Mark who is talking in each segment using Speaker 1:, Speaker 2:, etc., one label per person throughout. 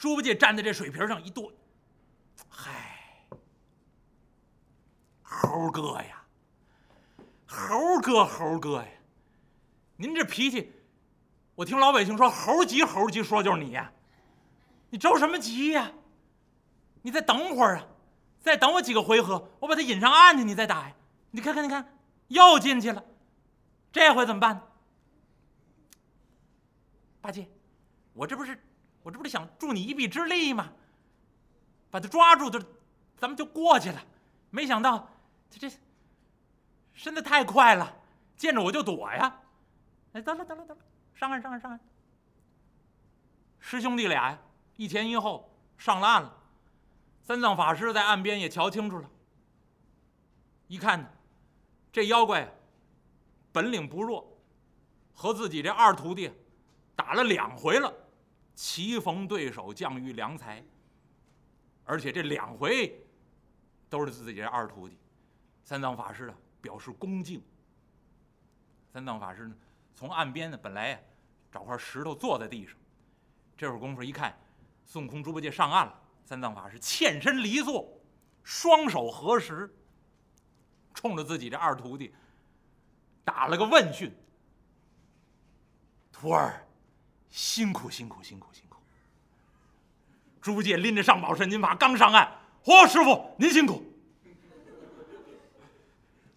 Speaker 1: 猪八戒站在这水瓶上一跺，嗨，猴哥呀，猴哥，猴哥呀，您这脾气，我听老百姓说猴急猴急，说就是你呀，你着什么急呀？你再等会儿啊，再等我几个回合，我把他引上岸去，你再打呀。你看看，你看，又进去了，这回怎么办？八戒，我这不是，我这不是想助你一臂之力吗？把他抓住，就咱们就过去了。没想到他这伸的太快了，见着我就躲呀。哎，得了得了得了，上岸上岸上岸。师兄弟俩呀，一前一后上了岸了。三藏法师在岸边也瞧清楚了，一看呢，这妖怪本领不弱，和自己这二徒弟打了两回了，棋逢对手，将遇良才。而且这两回都是自己这二徒弟，三藏法师啊表示恭敬。三藏法师呢，从岸边呢本来呀找块石头坐在地上，这会儿功夫一看，孙悟空、猪八戒上岸了。三藏法师欠身离座，双手合十，冲着自己这二徒弟打了个问讯：“徒儿，辛苦辛苦辛苦辛苦！”猪八戒拎着上宝神金耙刚上岸，“嚯，师傅您辛苦！”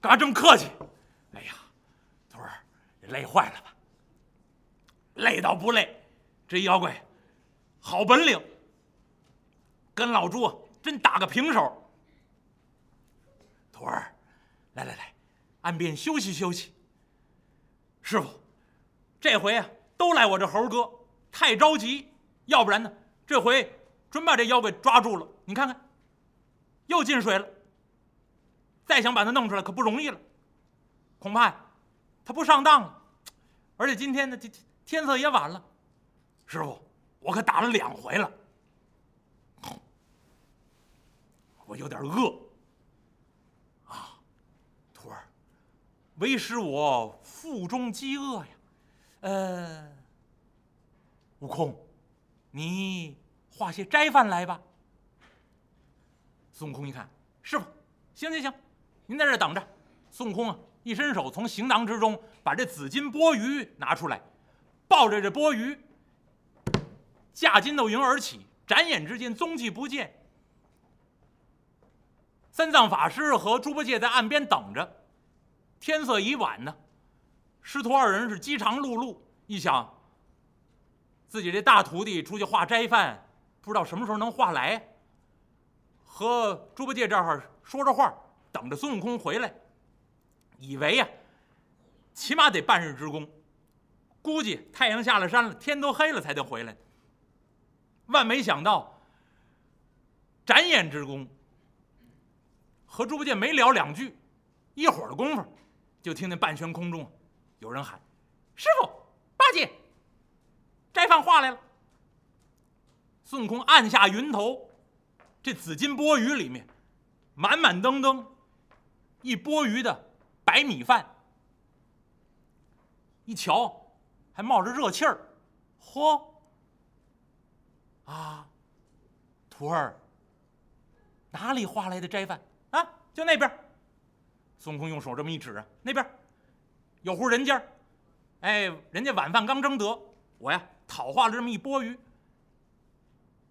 Speaker 1: 干嘛这么客气？哎呀，徒儿累坏了吧？累倒不累，这妖怪好本领。跟老朱真打个平手，徒儿，来来来，岸边休息休息。师傅，这回啊，都赖我这猴哥太着急，要不然呢，这回准把这妖怪抓住了。你看看，又进水了。再想把他弄出来可不容易了，恐怕他不上当了。而且今天呢，天天色也晚了，师傅，我可打了两回了。我有点饿，啊，徒儿，为使我腹中饥饿呀。呃，悟空，你化些斋饭来吧。孙悟空一看，师傅，行行行，您在这等着。孙悟空啊，一伸手从行囊之中把这紫金钵盂拿出来，抱着这钵盂，驾筋斗云而起，眨眼之间踪迹不见。三藏法师和猪八戒在岸边等着，天色已晚呢。师徒二人是饥肠辘辘，一想，自己这大徒弟出去化斋饭，不知道什么时候能化来。和猪八戒这儿说着话，等着孙悟空回来，以为呀，起码得半日之功，估计太阳下了山了，天都黑了才得回来。万没想到，眨眼之功。和猪八戒没聊两句，一会儿的功夫，就听见半悬空中有人喊：“师傅，八戒，斋饭化来了。”孙悟空按下云头，这紫金钵盂里面满满登登一钵盂的白米饭，一瞧还冒着热气儿，嚯！啊，徒儿，哪里化来的斋饭？啊，就那边。孙悟空用手这么一指啊，那边有户人家，哎，人家晚饭刚蒸得，我呀讨化了这么一钵鱼。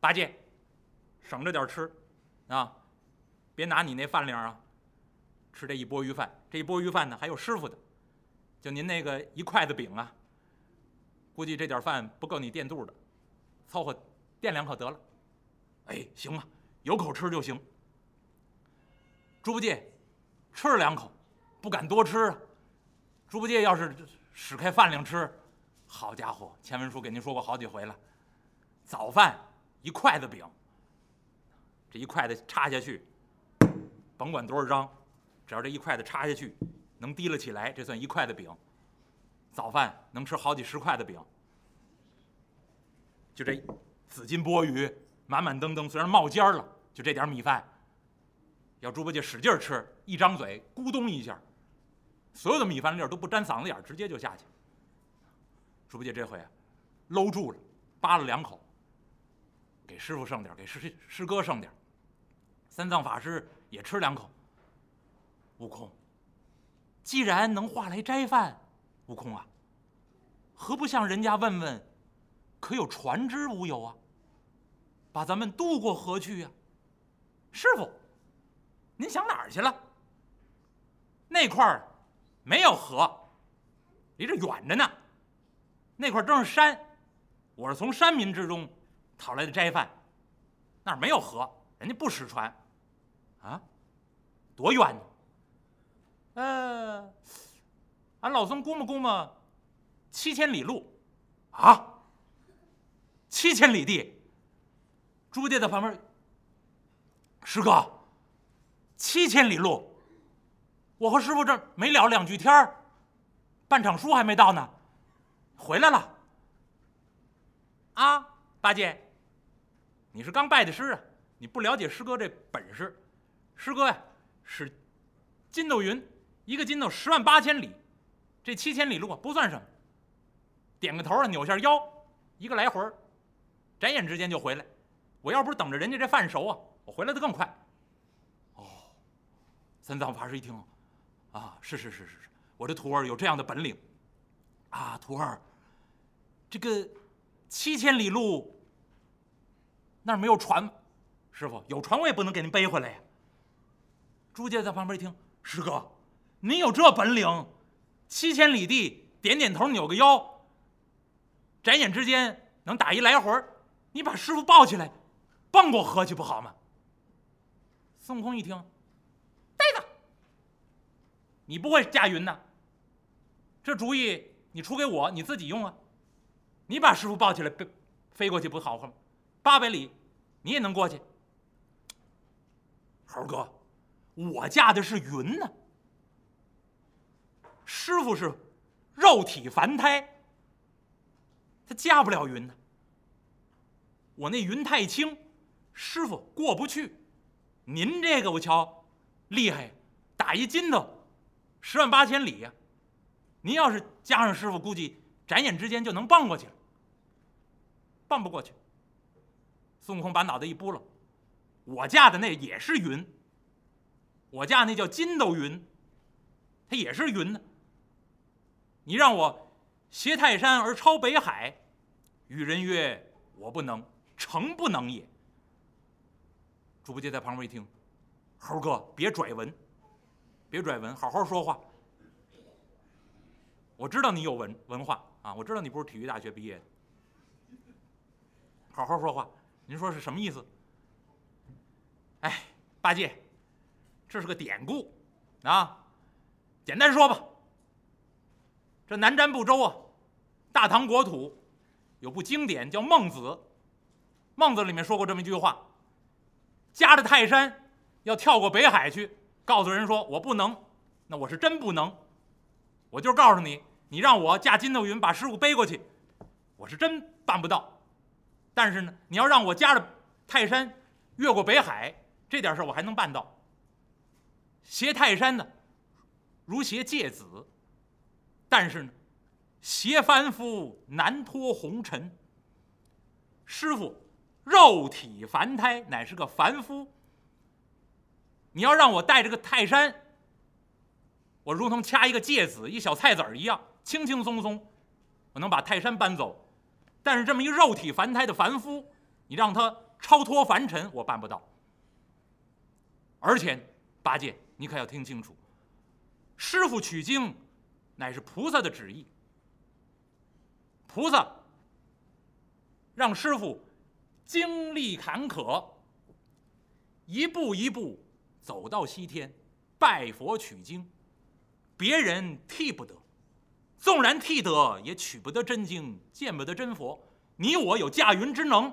Speaker 1: 八戒，省着点吃，啊，别拿你那饭量啊，吃这一钵鱼饭。这一钵鱼饭呢，还有师傅的，就您那个一筷子饼啊，估计这点饭不够你垫肚的，凑合垫两口得了。哎，行啊，有口吃就行。猪八戒吃了两口，不敢多吃啊。猪八戒要是使开饭量吃，好家伙，前文书给您说过好几回了。早饭一筷子饼，这一筷子插下去，甭管多少张，只要这一筷子插下去能提了起来，这算一筷子饼。早饭能吃好几十块的饼。就这紫金钵盂满满登登，虽然冒尖了，就这点米饭。要猪八戒使劲吃，一张嘴咕咚一下，所有的米饭粒儿都不沾嗓子眼儿，直接就下去。猪八戒这回啊，搂住了，扒了两口，给师傅剩点，给师师哥剩点。三藏法师也吃两口。悟空，既然能化来斋饭，悟空啊，何不向人家问问，可有船只无有啊？把咱们渡过河去呀？师傅，您想哪儿去了？那块儿没有河，离这远着呢。那块正是山，我是从山民之中讨来的斋饭，那儿没有河，人家不使船。啊，多远呢？呃，俺老孙估摸估摸，七千里路，啊，七千里地。朱家在旁边，师哥，七千里路，我和师傅这没聊两句天儿，半场书还没到呢，回来了。啊，八戒，你是刚拜的师啊，你不了解师哥这本事。师哥呀，是筋斗云，一个筋斗十万八千里，这七千里路啊不算什么。点个头啊，扭下腰，一个来回，眨眼之间就回来。我要不是等着人家这饭熟啊，我回来的更快。哦，三藏法师一听，啊，是是是是是，我这徒儿有这样的本领。啊，徒儿，这个七千里路那儿没有船，师傅有船我也不能给您背回来呀。朱家在旁边一听，师哥，您有这本领，七千里地点点头，扭个腰，眨眼之间能打一来回你把师傅抱起来，蹦过河去不好吗？孙悟空一听，你不会驾云呐？这主意你出给我，你自己用啊！你把师傅抱起来飞飞过去不好吗？八百里，你也能过去。猴哥。我驾的是云呢，师傅是肉体凡胎，他驾不了云呢。我那云太轻，师傅过不去。您这个我瞧厉害，打一筋斗，十万八千里呀。您要是加上师傅，估计眨眼之间就能蹦过去了。蹦不过去。孙悟空把脑袋一拨了，我驾的那也是云。我驾那叫筋斗云，它也是云呢。你让我携泰山而超北海，与人曰：“我不能，诚不能也。”猪八戒在旁边一听，猴哥别拽文，别拽文，好好说话。我知道你有文文化啊，我知道你不是体育大学毕业的，好好说话。您说是什么意思？哎，八戒。这是个典故，啊，简单说吧。这南瞻部洲啊，大唐国土有部经典叫《孟子》，《孟子》里面说过这么一句话：夹着泰山要跳过北海去，告诉人说我不能，那我是真不能。我就告诉你，你让我驾筋斗云把师傅背过去，我是真办不到。但是呢，你要让我夹着泰山越过北海，这点事我还能办到。挟泰山呢，如携芥子；但是呢，挟凡夫难脱红尘。师傅肉体凡胎，乃是个凡夫。你要让我带着个泰山，我如同掐一个芥子、一小菜籽儿一样，轻轻松松，我能把泰山搬走。但是这么一个肉体凡胎的凡夫，你让他超脱凡尘，我办不到。而且八戒。你可要听清楚，师傅取经，乃是菩萨的旨意。菩萨让师傅经历坎坷，一步一步走到西天，拜佛取经，别人替不得，纵然替得，也取不得真经，见不得真佛。你我有驾云之能，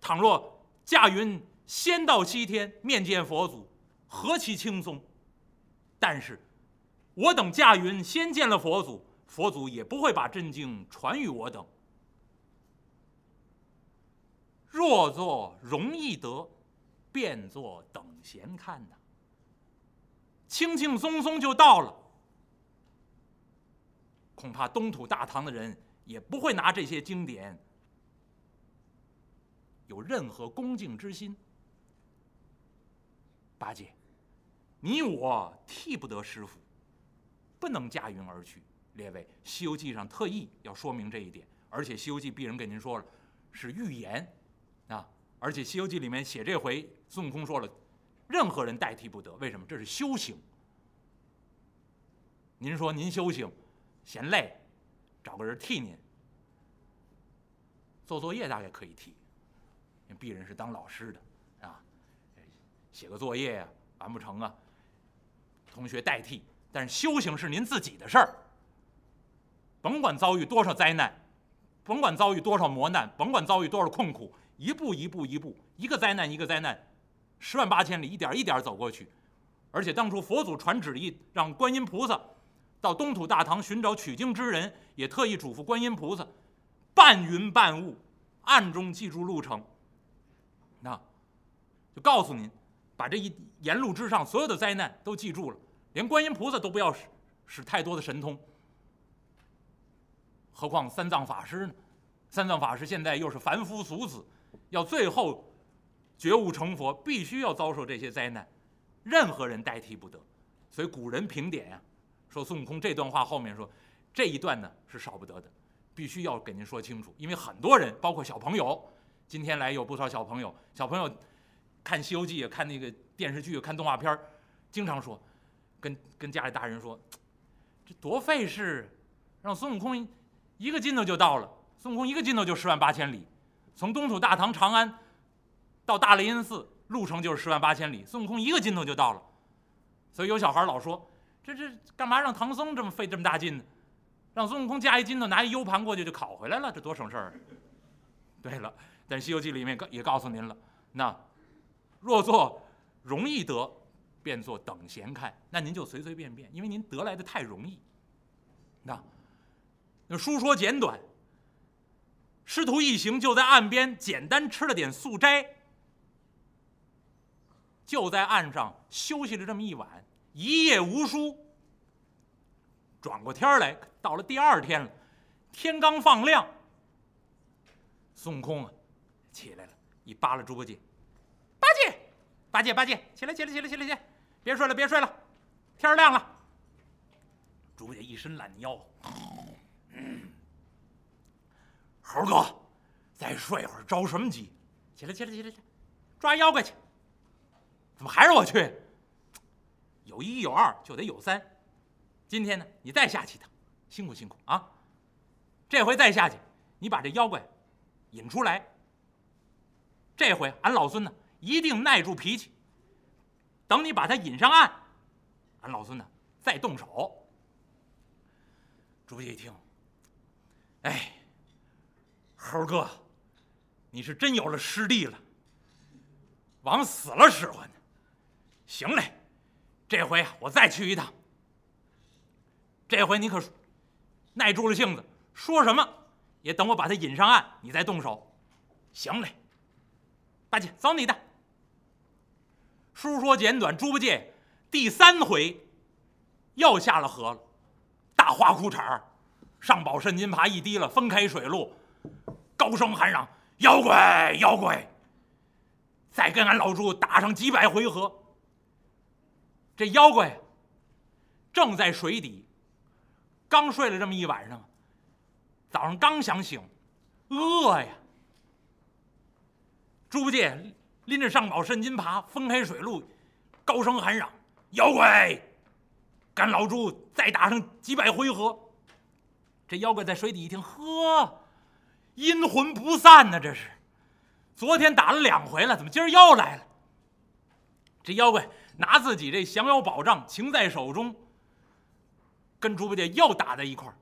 Speaker 1: 倘若驾云先到西天，面见佛祖。何其轻松！但是，我等驾云先见了佛祖，佛祖也不会把真经传与我等。若作容易得，便作等闲看呐。轻轻松松就到了，恐怕东土大唐的人也不会拿这些经典有任何恭敬之心。八戒，你我替不得师傅，不能驾云而去。列位，《西游记》上特意要说明这一点，而且《西游记》必人给您说了，是预言啊。而且《西游记》里面写这回孙悟空说了，任何人代替不得。为什么？这是修行。您说您修行嫌累，找个人替您做作业，大概可以替。鄙人是当老师的啊，写个作业呀，完不成啊，同学代替。但是修行是您自己的事儿。甭管遭遇多少灾难，甭管遭遇多少磨难，甭管遭遇多少困苦，一步一步一步，一个灾难一个灾难，十万八千里，一点一点走过去。而且当初佛祖传旨意，让观音菩萨到东土大唐寻找取经之人，也特意嘱咐观音菩萨，半云半雾，暗中记住路程。那，就告诉您，把这一沿路之上所有的灾难都记住了，连观音菩萨都不要使使太多的神通。何况三藏法师呢？三藏法师现在又是凡夫俗子，要最后觉悟成佛，必须要遭受这些灾难，任何人代替不得。所以古人评点呀，说孙悟空这段话后面说，这一段呢是少不得的，必须要给您说清楚。因为很多人，包括小朋友，今天来有不少小朋友，小朋友看《西游记》看那个电视剧、看动画片经常说，跟跟家里大人说，这多费事，让孙悟空。一个筋头就到了，孙悟空一个筋头就十万八千里，从东土大唐长安到大雷音寺路程就是十万八千里，孙悟空一个筋头就到了。所以有小孩老说：“这这干嘛让唐僧这么费这么大劲呢？让孙悟空加一筋头，拿一 U 盘过去就拷回来了，这多省事儿。”对了，但《西游记》里面告也告诉您了，那若做容易得，便做等闲看，那您就随随便便，因为您得来的太容易，那。那书说简短，师徒一行就在岸边简单吃了点素斋，就在岸上休息了这么一晚，一夜无书。转过天来，到了第二天了，天刚放亮，孙悟空啊起来了，一扒拉猪八戒：“八戒，八戒，八戒，起来，起来，起来，起来，起来，别睡了，别睡了，天亮了。”猪八戒一伸懒腰。猴哥，再睡会儿，着什么急？起来，起来，起来，起来，抓妖怪去！怎么还是我去？有一有二就得有三。今天呢，你再下去一趟，辛苦辛苦啊！这回再下去，你把这妖怪引出来。这回俺老孙呢，一定耐住脾气，等你把他引上岸，俺老孙呢再动手。猪八戒一听，哎。猴哥，你是真有了师弟了，往死了使唤呢。行嘞，这回啊，我再去一趟。这回你可耐住了性子，说什么也等我把他引上岸，你再动手。行嘞，八戒，走你的。书说简短，猪八戒第三回又下了河了，大花裤衩上宝肾金耙一提了，分开水路。高声喊嚷：“妖怪，妖怪！”再跟俺老猪打上几百回合。这妖怪正在水底，刚睡了这么一晚上，早上刚想醒，饿呀。猪八戒拎着上宝肾金耙，分开水路，高声喊嚷：“妖怪！”跟老猪再打上几百回合。这妖怪在水底一听，呵。阴魂不散呢，这是。昨天打了两回了，怎么今儿又来了？这妖怪拿自己这降妖宝杖擎在手中，跟猪八戒又打在一块儿。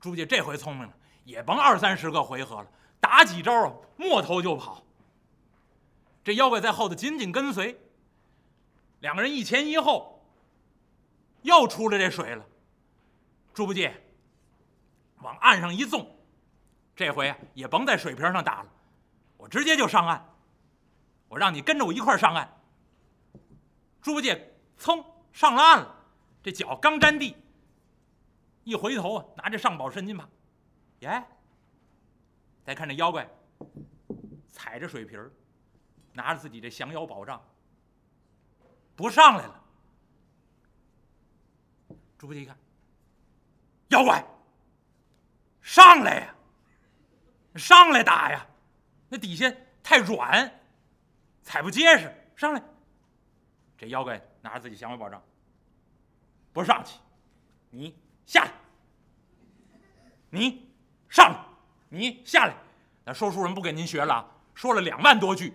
Speaker 1: 猪八戒这回聪明了，也甭二三十个回合了，打几招啊，摸头就跑。这妖怪在后头紧紧跟随，两个人一前一后，又出来这水了。猪八戒往岸上一纵。这回，也甭在水瓶上打了，我直接就上岸。我让你跟着我一块上岸。猪八戒噌上了岸了，这脚刚沾地，一回头啊，拿着上宝肾金耙，耶！再看这妖怪，踩着水瓶，拿着自己这降妖宝杖，不上来了。猪八戒一看，妖怪，上来呀，上来打呀！那底下太软，踩不结实，上来。这妖怪拿着自己降妖宝杖，不上去，你下来，你上来，你下来。那说书人不跟您学了啊，说了两万多句。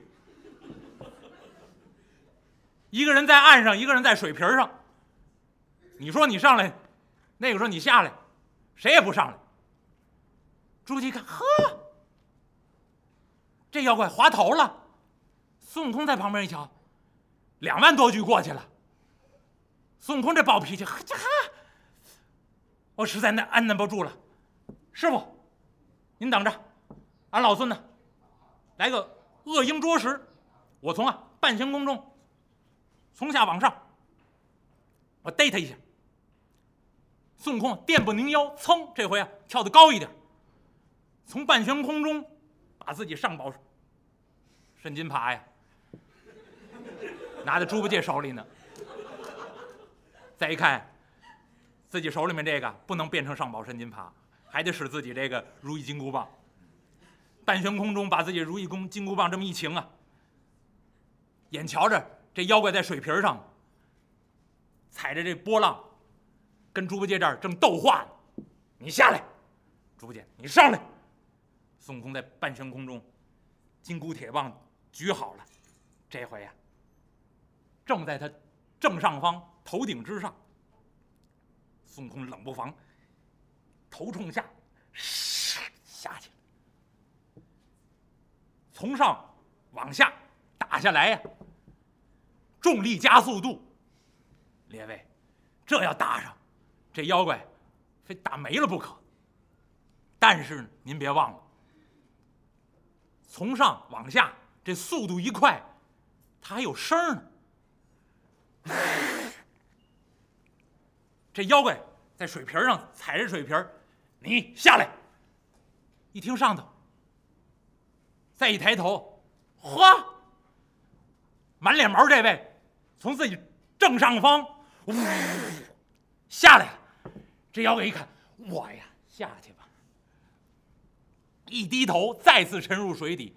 Speaker 1: 一个人在岸上，一个人在水瓶上。你说你上来，那个说你下来，谁也不上来。猪八戒一看，呵，这妖怪滑头了。孙悟空在旁边一瞧，两万多句过去了。孙悟空这暴脾气，这哈，我实在耐按捺不住了。师傅，您等着，俺老孙呢，来个恶鹰捉食，我从啊半悬空中，从下往上，我逮他一下。孙悟空电不宁腰，噌，这回啊跳得高一点，从半悬空中把自己上宝申金耙呀拿在猪八戒手里呢。再一看，自己手里面这个不能变成上宝申金耙，还得使自己这个如意金箍棒。半悬空中把自己如意弓金箍棒这么一擎啊，眼瞧着这妖怪在水瓶上踩着这波浪。跟猪八戒这儿正斗话呢，你下来，猪八戒你上来。孙悟空在半悬空中，金箍铁棒举好了，这回呀，正在他正上方头顶之上。孙悟空冷不防，头冲下，下去，从上往下打下来呀，重力加速度，列位，这要打上。这妖怪非打没了不可。但是您别忘了，从上往下这速度一快，它还有声呢。这妖怪在水瓶上踩着水瓶你下来。一听上头，再一抬头，嚯！满脸毛这位从自己正上方呜下来了。这妖怪一看，我呀，下去。一低头，再次沉入水底。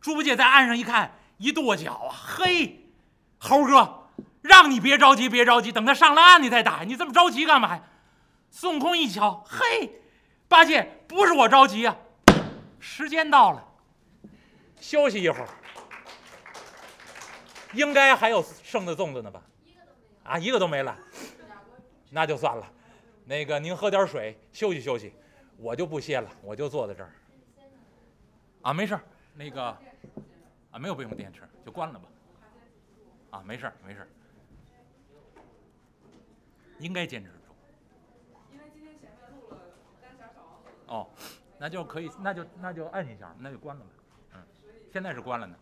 Speaker 1: 猪八戒在岸上一看，一跺脚啊，嘿，猴哥，让你别着急，别着急，等他上了岸你再打。你这么着急干嘛呀？孙悟空一瞧，嘿，八戒，不是我着急啊，时间到了，休息一会儿。应该还有剩的粽子呢吧？啊，一个都没了，那就算了。那个，您喝点水，休息休息，我就不歇了，我就坐在这儿。啊，没事儿，那个，啊，没有备用电池，就关了吧。啊，没事儿，没事儿，应该坚持住。因为今天前面录了单小王。哦，那就可以，那就那就按一下，那就关了吧。嗯，现在是关了呢。